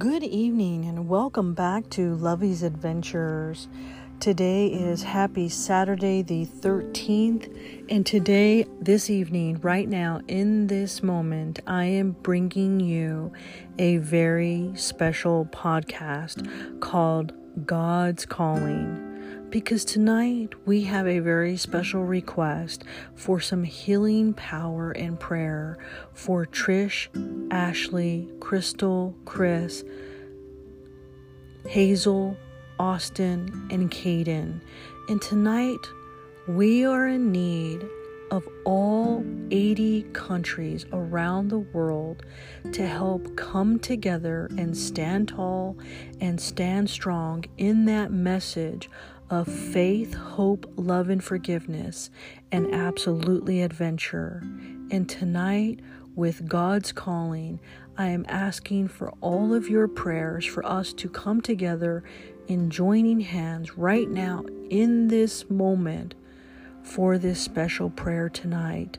Good evening and welcome back to Lovey's Adventures. Today is happy Saturday the 13th, and today, this evening, right now, in this moment, I am bringing you a very special podcast called God's Calling because tonight we have a very special request for some healing power and prayer for Trish, Ashley, Crystal, Chris, Hazel, Austin, and Caden. And tonight we are in need of all 80 countries around the world to help come together and stand tall and stand strong in that message of faith, hope, love, and forgiveness, and absolutely adventure. And tonight, with God's calling, I am asking for all of your prayers for us to come together in joining hands right now in this moment for this special prayer tonight.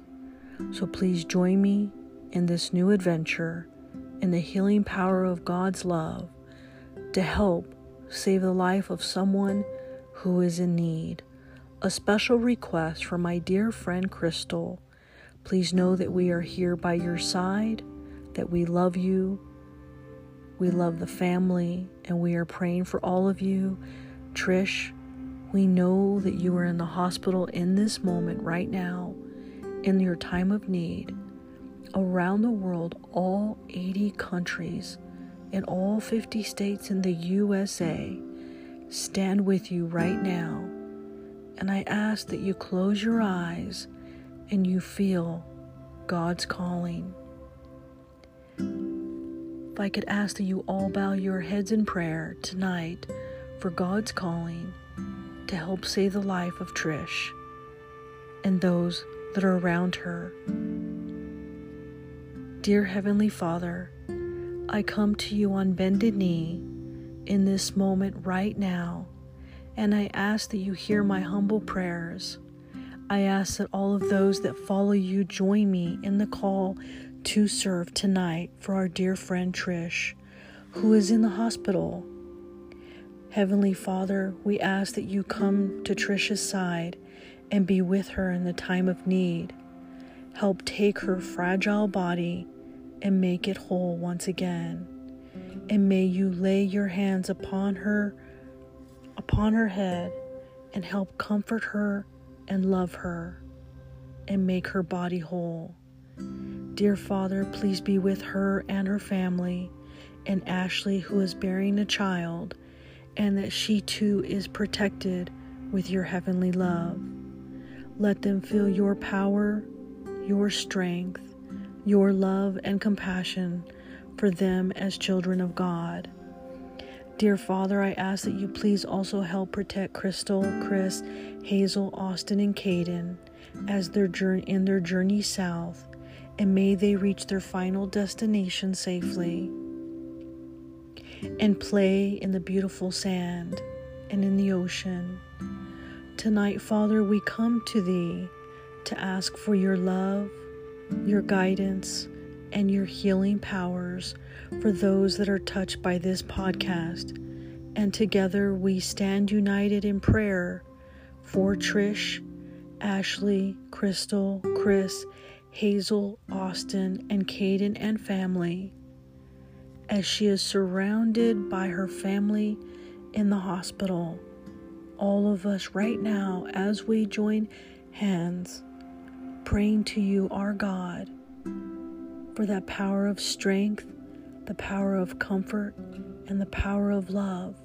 So please join me in this new adventure in the healing power of God's love to help save the life of someone who is in need. A special request from my dear friend Crystal. Please know that we are here by your side, that we love you, we love the family, and we are praying for all of you. Trish, we know that you are in the hospital in this moment right now, in your time of need. Around the world, all 80 countries in all 50 states in the USA stand with you right now. And I ask that you close your eyes and you feel God's calling. If I could ask that you all bow your heads in prayer tonight for God's calling to help save the life of Trish and those that are around her. Dear Heavenly Father, I come to you on bended knee in this moment right now, and I ask that you hear my humble prayers. I ask that all of those that follow you join me in the call to serve tonight for our dear friend Trish, who is in the hospital. Heavenly Father, we ask that you come to Trish's side and be with her in the time of need. Help take her fragile body and make it whole once again and may you lay your hands upon her upon her head and help comfort her and love her and make her body whole. Dear Father, please be with her and her family and Ashley who is bearing a child and that she too is protected with your heavenly love. Let them feel your power, your strength, your love and compassion for them as children of God. Dear Father, I ask that you please also help protect Crystal, Chris, Hazel, Austin, and Caden as their journey in their journey south, and may they reach their final destination safely and play in the beautiful sand and in the ocean. Tonight, Father, we come to Thee to ask for your love, your guidance, and your healing powers for those that are touched by this podcast. And together we stand united in prayer for Trish, Ashley, Crystal, Chris, Hazel, Austin, and Caden and family as she is surrounded by her family in the hospital. All of us right now, as we join hands, praying to you, our God for that power of strength, the power of comfort, and the power of love.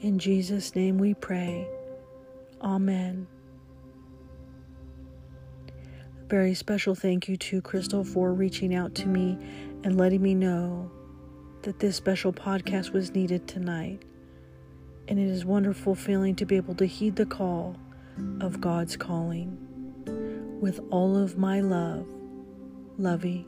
In Jesus' name we pray. Amen. A very special thank you to Crystal for reaching out to me and letting me know that this special podcast was needed tonight. And it is wonderful feeling to be able to heed the call of God's calling. With all of my love, Lovey